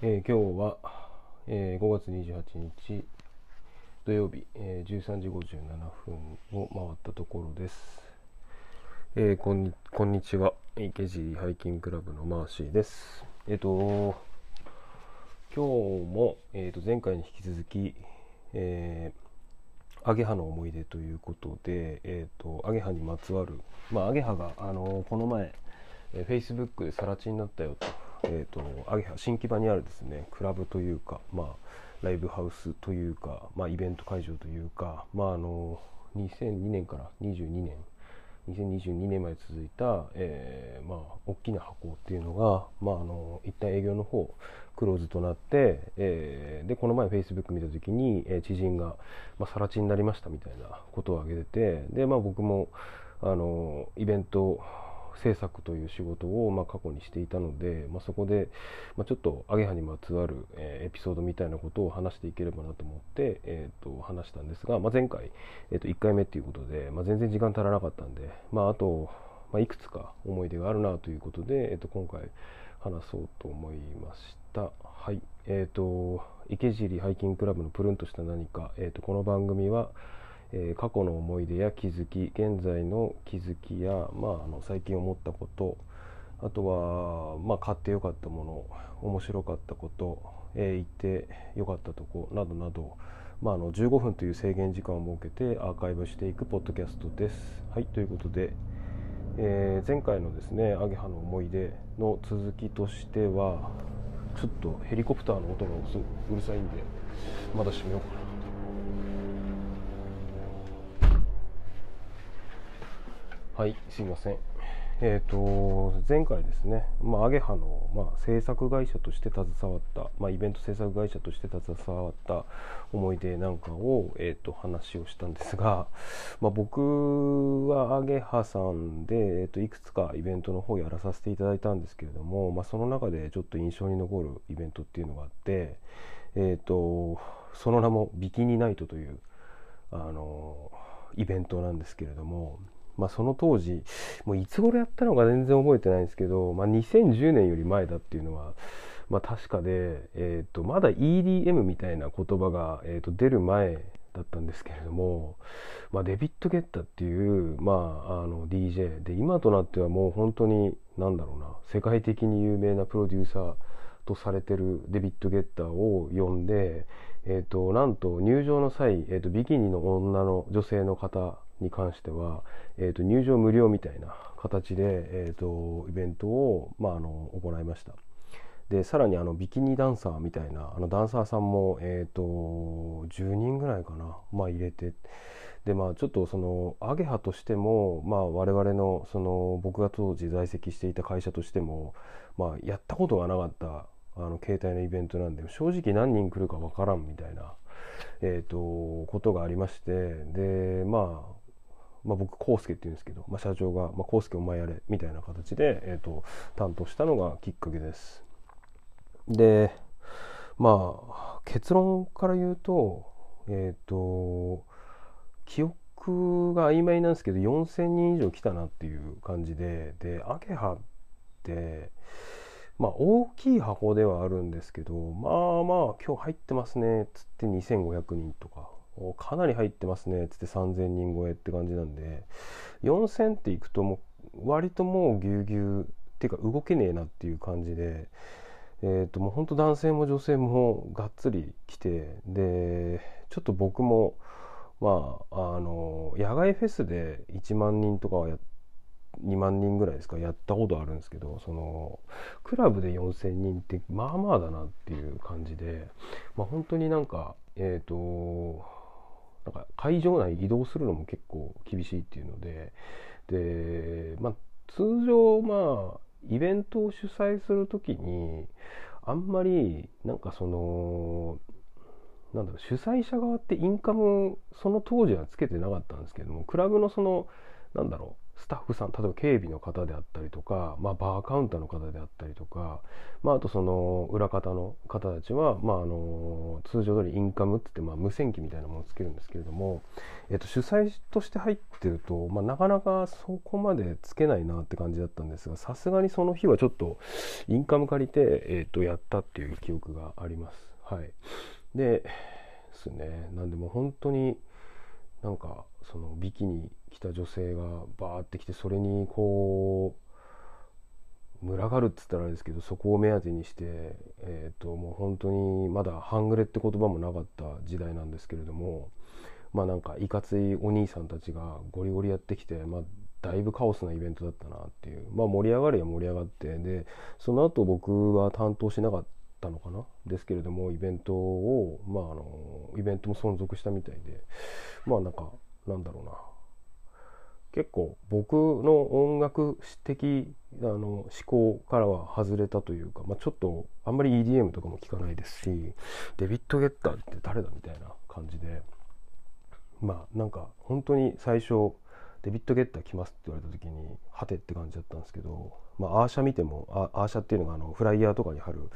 えー今日は、えー5月28日土曜日、えー13時57分を回ったところです。えーこんにこんにちは池尻ハイキングクラブのマーシーです。えっ、と今日も、えー、と前回に引き続き、えーアゲハの思い出ということで、えー、とアゲハにまつわる、まあ、アゲハが、あのこの前、えー、Facebook で更地になったよと,、えー、とアゲハ新木場にあるですねクラブというか、まあ、ライブハウスというか、まあ、イベント会場というか、まあ、あの2002年から22年2022年まで続いた、えーまあ、大きな箱っていうのが、まあ、あの一旦営業の方クローズとなって、えーでこの前 Facebook 見た時に、えー知人が、まあ、更地になりましたみたいなことを挙げててで、まあ、僕もあのイベント制作という仕事を、ま、過去にしていたので、まあ、そこで、ま、ちょっとアゲハにまつわる、エピソードみたいなことを話していければなと思って、えー、と話したんですが、まあ、前回、えー、と1回目ということで、まあ、全然時間足らなかったんで、まあ、あと、ま、いくつか思い出があるなということで、えー、と今回話そうと思いました。はい、えっ、と池尻ハイキングクラブのプルンとした何か、えー、とこの番組は、え過去の思い出や気づき現在の気づきや、まあ、あの最近思ったことあとは、まあ、買ってよかったもの面白かったこと、えー行ってよかったとこなどなど、まあ、あの15分という制限時間を設けてアーカイブしていくポッドキャストです。はいということで、えー前回のですねアゲハの思い出の続きとしてはちょっとヘリコプターの音がうすうるさいんでまだ閉めようかな。はい、すいません。えー、と前回ですね、まあ、アゲハの、まあ、制作会社として携わった、まあ、イベント制作会社として携わった思い出なんかを、えー、と話をしたんですが、まあ、僕はアゲハさんで、えー、といくつかイベントの方やらさせていただいたんですけれども、まあ、その中でちょっと印象に残るイベントっていうのがあって、えー、とその名もビキニナイトというあのイベントなんですけれども、まあ、その当時もういつ頃やったのか全然覚えてないんですけど、まあ、2010年より前だっていうのは、まあ、確かで、えー、とまだ EDM みたいな言葉が、えー、と出る前だったんですけれども、まあ、デビッド・ゲッタっていう、まあ、あの DJ で今となってはもう本当に何だろうな世界的に有名なプロデューサーとされてるデビッド・ゲッターを呼んで、えー、となんと入場の際、えー、とビキニの女の女性の方に関しては、えー、と入場無料みたいな形で、えー、とイベントを、まあ、あの行いました。でさらにあのビキニダンサーみたいなあのダンサーさんも、えー、と10人ぐらいかな、まあ、入れて。でまあちょっとそのアゲハとしても、まあ、我々のその僕が当時在籍していた会社としても、まあ、やったことがなかったあの携帯のイベントなんで正直何人来るかわからんみたいな、えー、とことがありまして。でまあまあ、僕康介って言うんですけど、まあ、社長が「まあ、康介お前やれ」みたいな形で、えー、と担当したのがきっかけです。でまあ結論から言うとえっ、と記憶が曖昧なんですけど4,000人以上来たなっていう感じででアゲハってまあ大きい箱ではあるんですけどまあまあ今日入ってますねっつって2,500人とかかなり入ってますねっつって3,000人超えって感じなんで4,000っていくともう割ともうぎゅうぎゅうっていうか動けねえなっていう感じで。えー、ともう本当男性も女性もがっつり来てでちょっと僕もまああの野外フェスで1万人とかはや2万人ぐらいですかやったことあるんですけどそのクラブで4,000人ってまあまあだなっていう感じで、まあ、本当になんかえっ、となんか会場内移動するのも結構厳しいっていうのでで、まあ、通常まあイベントを主催する時にあんまりなんかそのなんだろう主催者側ってインカムその当時はつけてなかったんですけどもクラブのそのなんだろうスタッフさん例えば警備の方であったりとか、まあ、バーカウンターの方であったりとか、まあ、あとその裏方の方たちは、まあ、あの通常通りインカムって言って、まあ、無線機みたいなものをつけるんですけれども、えっと、主催として入ってると、まあ、なかなかそこまでつけないなって感じだったんですがさすがにその日はちょっとインカム借りて、えっと、やったっていう記憶があります。はい、でですねなんでも本当になんかそのビキニ着た女性がバーって来てそれにこう群がるって言ったらあれですけどそこを目当てにして、えー、ともう本当にまだ半グレって言葉もなかった時代なんですけれどもまあなんかいかついお兄さんたちがゴリゴリやってきて、まあ、だいぶカオスなイベントだったなっていうまあ盛り上がりは盛り上がってでその後僕は担当しなかったのかなですけれどもイベントをまああのイベントも存続したみたいで。まあなんかなんだろうな。結構僕の音楽的あの思考からは外れたというか、まあ、ちょっとあんまり EDM とかも聞かないですしデビッド・ゲッターって誰だみたいな感じで。まあなんか本当に最初デビッド・ゲッター来ますって言われた時にはてって感じだったんですけど、まあ、アーシャ見てもアーシャっていうのがあのフライヤーとかに貼る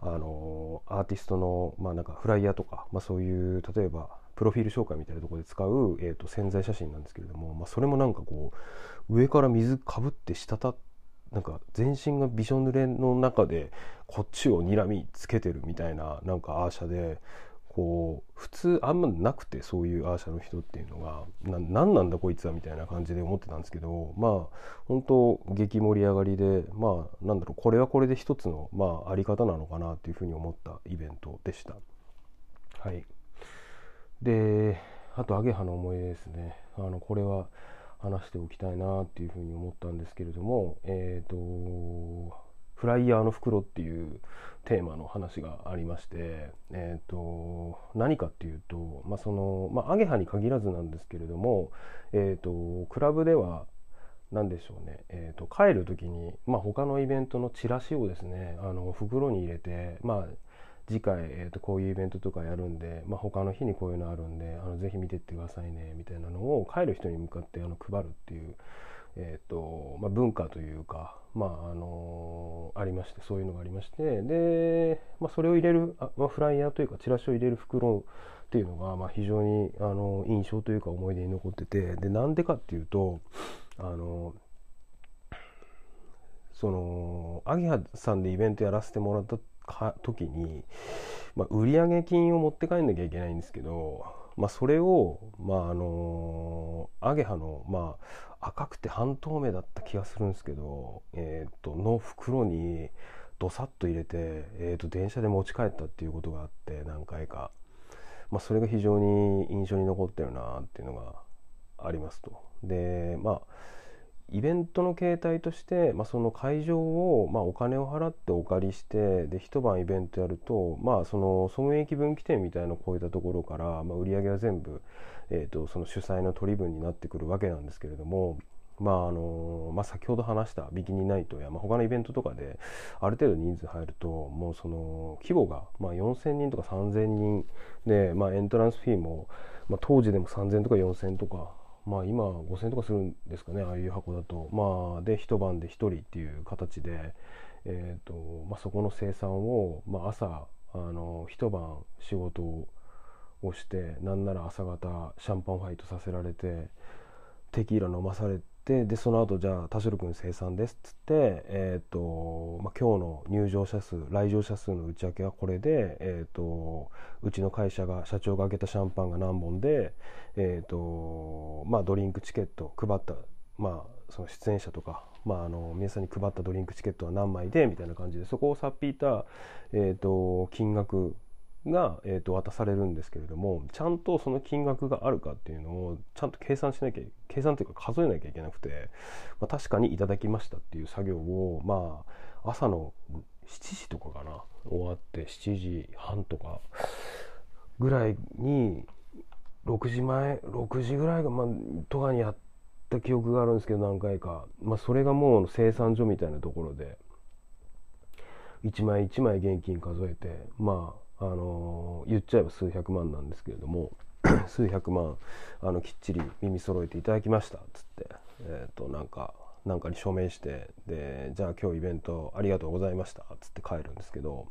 あのアーティストの、まあ、なんかフライヤーとか、まあ、そういう例えばプロフィール紹介みたいなところで使う、えーと、潜在写真なんですけれども、まあ、それもなんかこう上から水かぶって滴なんか全身がびしょ濡れの中でこっちを睨みつけてるみたいななんかアーシャでこう普通あんまなくてそういうアーシャの人っていうのが何なんだこいつはみたいな感じで思ってたんですけどまあ本当激盛り上がりでまあなんだろうこれはこれで一つのまああり方なのかなっていうふうに思ったイベントでした。はいであとアゲハの思い出ですねあのこれは話しておきたいなっていうふうに思ったんですけれどもえっ、ー、とフライヤーの袋っていうテーマの話がありまして、えーと、何かっていうと、まあそのまあ、アゲハに限らずなんですけれども、えーと、クラブでは何でしょうね、えーと、帰る時に、まあ、他のイベントのチラシをですねあの袋に入れて、まあ、次回、えー、とこういうイベントとかやるんで、まあ、他の日にこういうのあるんであのぜひ見てってくださいねみたいなのを帰る人に向かってあの配るっていう、えーとまあ、文化というか、まああのー、ありましてそういうのがありましてで、まあ、それを入れるあ、まあ、フライヤーというかチラシを入れる袋っていうのが、まあ、非常に、あの印象というか思い出に残っててでなんでかっていうとあのそのアギハさんでイベントやらせてもらった時に、まあ、売上金を持って帰んなきゃいけないんですけど、まあ、それを、まああのアゲハの、まあ、赤くて半透明だった気がするんですけど、えー、との袋にどさっと入れて、えー、と電車で持ち帰ったっていうことがあって何回か、まあ、それが非常に印象に残ってるなっていうのがありますと。でまあイベントの形態として、まあ、その会場を、まあ、お金を払ってお借りしてで一晩イベントやると、まあ、その損益分岐点みたいなのを超えたところから、まあ、売り上げは全部、えーと、その主催の取り分になってくるわけなんですけれども、まああのまあ、先ほど話したビキニナイトや、まあ、他のイベントとかである程度人数入るともうその規模が、まあ、4000人とか3000人で、まあ、エントランスフィーも、まあ、当時でも3000とか4000とかまあ今5000円とかするんですかねああいう箱だと。まあで一晩で1人っていう形で、えーとまあ、そこの生産を、まあ、朝あの一晩仕事をしてなんなら朝方シャンパンファイトさせられてテキーラ飲まされてでその後じゃあ田代君生産ですっつって、えーとまあ、今日の入場者数来場者数の内訳はこれで、えーと、うちの会社が社長が開けたシャンパンが何本で、えーとまあ、ドリンクチケット配った、まあ、その出演者とか、まあ、あの皆さんに配ったドリンクチケットは何枚でみたいな感じでそこをさっぴいた、えーと金額が、えー、と渡されるんですけれどもちゃんとその金額があるかっていうのをちゃんと計算しなきゃ計算というか数えなきゃいけなくて、まあ、確かにいただきましたっていう作業をまあ朝の7時とかかな終わって7時半とかぐらいに6時前6時ぐらいが、まあ、とかにやった記憶があるんですけど何回か、まあ、それがもう生産所みたいなところで一枚一枚現金数えてまああの言っちゃえば数百万なんですけれども 数百万あのきっちり耳揃えていただきましたっつって、えー、となんかなんかに署名してでじゃあ今日イベントありがとうございましたっつって帰るんですけど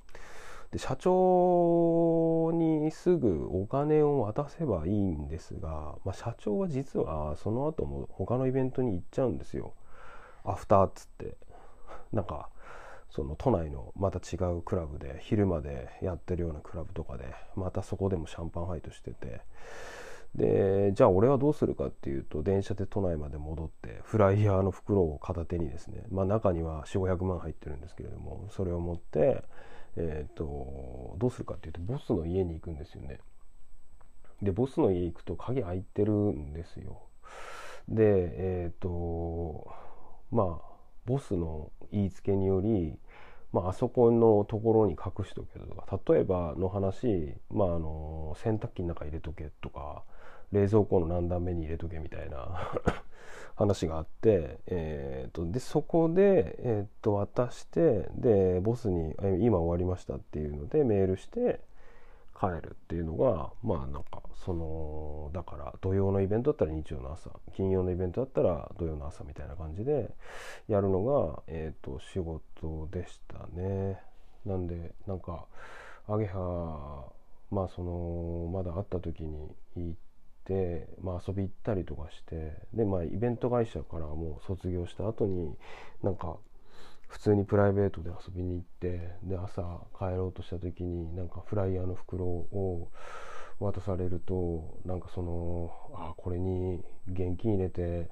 で社長にすぐお金を渡せばいいんですが、まあ、社長は実はその後も他のイベントに行っちゃうんですよ。アフターっつって。なんかその都内のまた違うクラブで昼までやってるようなクラブとかでまたそこでもシャンパンファイトしててでじゃあ俺はどうするかっていうと電車で都内まで戻ってフライヤーの袋を片手にですね、まあ、中には4500万入ってるんですけれどもそれを持って、えーと、どうするかっていうとボスの家に行くんですよね。でボスの家行くと鍵開いてるんですよ。でえっ、ー、とまあボスの言いつけにより、まあ、あそこのところに隠しとけとか例えばの話、まあ、あの洗濯機の中入れとけとか冷蔵庫の何段目に入れとけみたいな 話があって、えーと、でそこで、えーと渡してでボスに「今終わりました」っていうのでメールして帰るっていうのがまあなんかそのだから土曜のイベントだったら日曜の朝金曜のイベントだったら土曜の朝みたいな感じでやるのが、えーと、仕事でしたね。なんでなんかアゲハまあそのまだ会った時に行って、まあ、遊び行ったりとかしてでまあイベント会社からもう卒業した後になんか普通にプライベートで遊びに行ってで朝帰ろうとした時になんかフライヤーの袋を渡されるとなんかそのあこれに現金入れて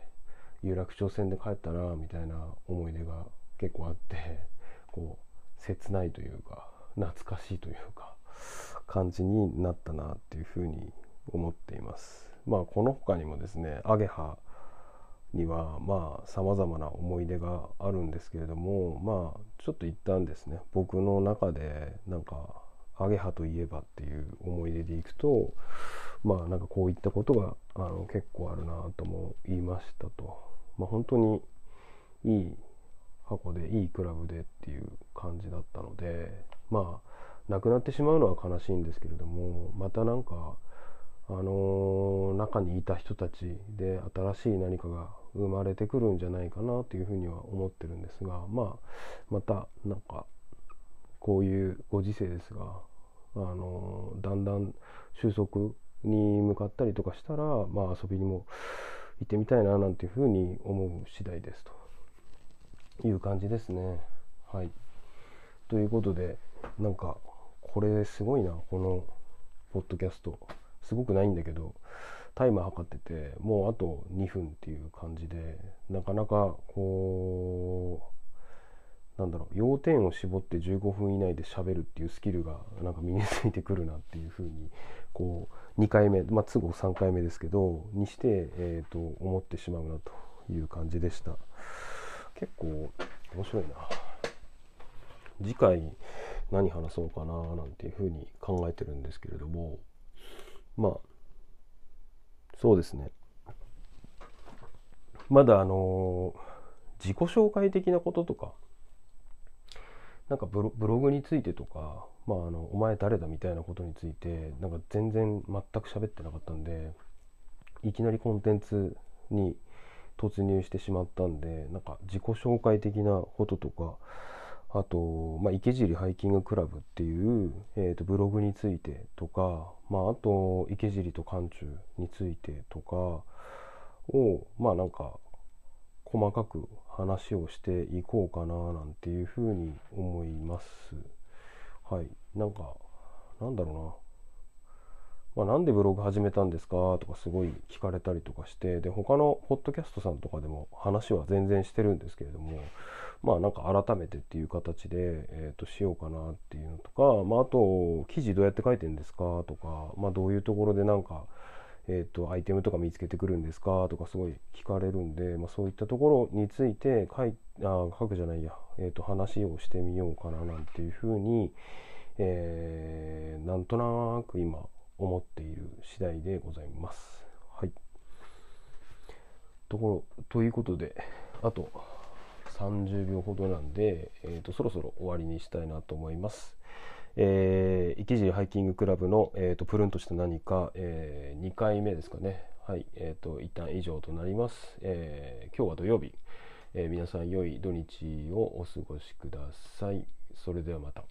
有楽町線で帰ったなみたいな思い出が結構あってこう切ないというか懐かしいというか感じになったなっていうふうに思っています。まあこの他にもですねアゲハにはまあさまざまな思い出があるんですけれどもまあちょっと一旦ですね僕の中でなんかアゲハといえばっていう思い出でいくとまあなんかこういったことがあの結構あるなとも言いましたと、まあ、本当にいい箱でいいクラブでっていう感じだったのでまあ亡くなってしまうのは悲しいんですけれどもまたなんかあのー、中にいた人たちで新しい何かが生まれてくるんじゃないかなというふうには思ってるんですが、まあ、またなんかこういうご時世ですが、あの、だんだん収束に向かったりとかしたら、まあ、遊びにも行ってみたいななんていうふうに思う次第ですという感じですね。はい、ということでなんかこれすごいなこのポッドキャスト。すごくないんだけどタイマー測っててもうあと2分っていう感じでなかなかこうなんだろう要点を絞って15分以内で喋るっていうスキルがなんか身についてくるなっていうふうにこう2回目まあ都合3回目ですけどにして、えー、と思ってしまうなという感じでした。結構面白いな。次回何話そうかななんていうふうに考えてるんですけれどもまあそうですね。まだあの自己紹介的なこととかなんかブロブログについてとか、まあ、あのお前誰だみたいなことについてなんか全然全く喋ってなかったんでいきなりコンテンツに突入してしまったんでなんか自己紹介的なこととかあと、まあ、池尻ハイキングクラブっていう、えー、とブログについてとか、まあ、あと池尻と寒中についてとかをまあなんか細かく話をしていこうかななんていうふうに思います。はい、なんかなんだろうな、まあ、なんでブログ始めたんですかとかすごい聞かれたりとかしてで他のポッドキャストさんとかでも話は全然してるんですけれどもまあなんか改めてっていう形で、えー、としようかなっていうのとか、まあ、あと記事どうやって書いてるんですか？とか、まあ、どういうところでなんか、えー、とアイテムとか見つけてくるんですか？とかすごい聞かれるんで、まあ、そういったところについて書いあ書くじゃないや、えー、と話をしてみようかななんていうふうに、えー、なんとなく今思っている次第でございます。はい。ところということであと30秒ほどなんで、えーと、そろそろ終わりにしたいなと思います。えー、生地ハイキングクラブの、えーと、プルンとした何か、えー、2回目ですかね。はい、えっ、ー、と、一旦以上となります。えー、今日は土曜日、えー、皆さん良い土日をお過ごしください。それではまた。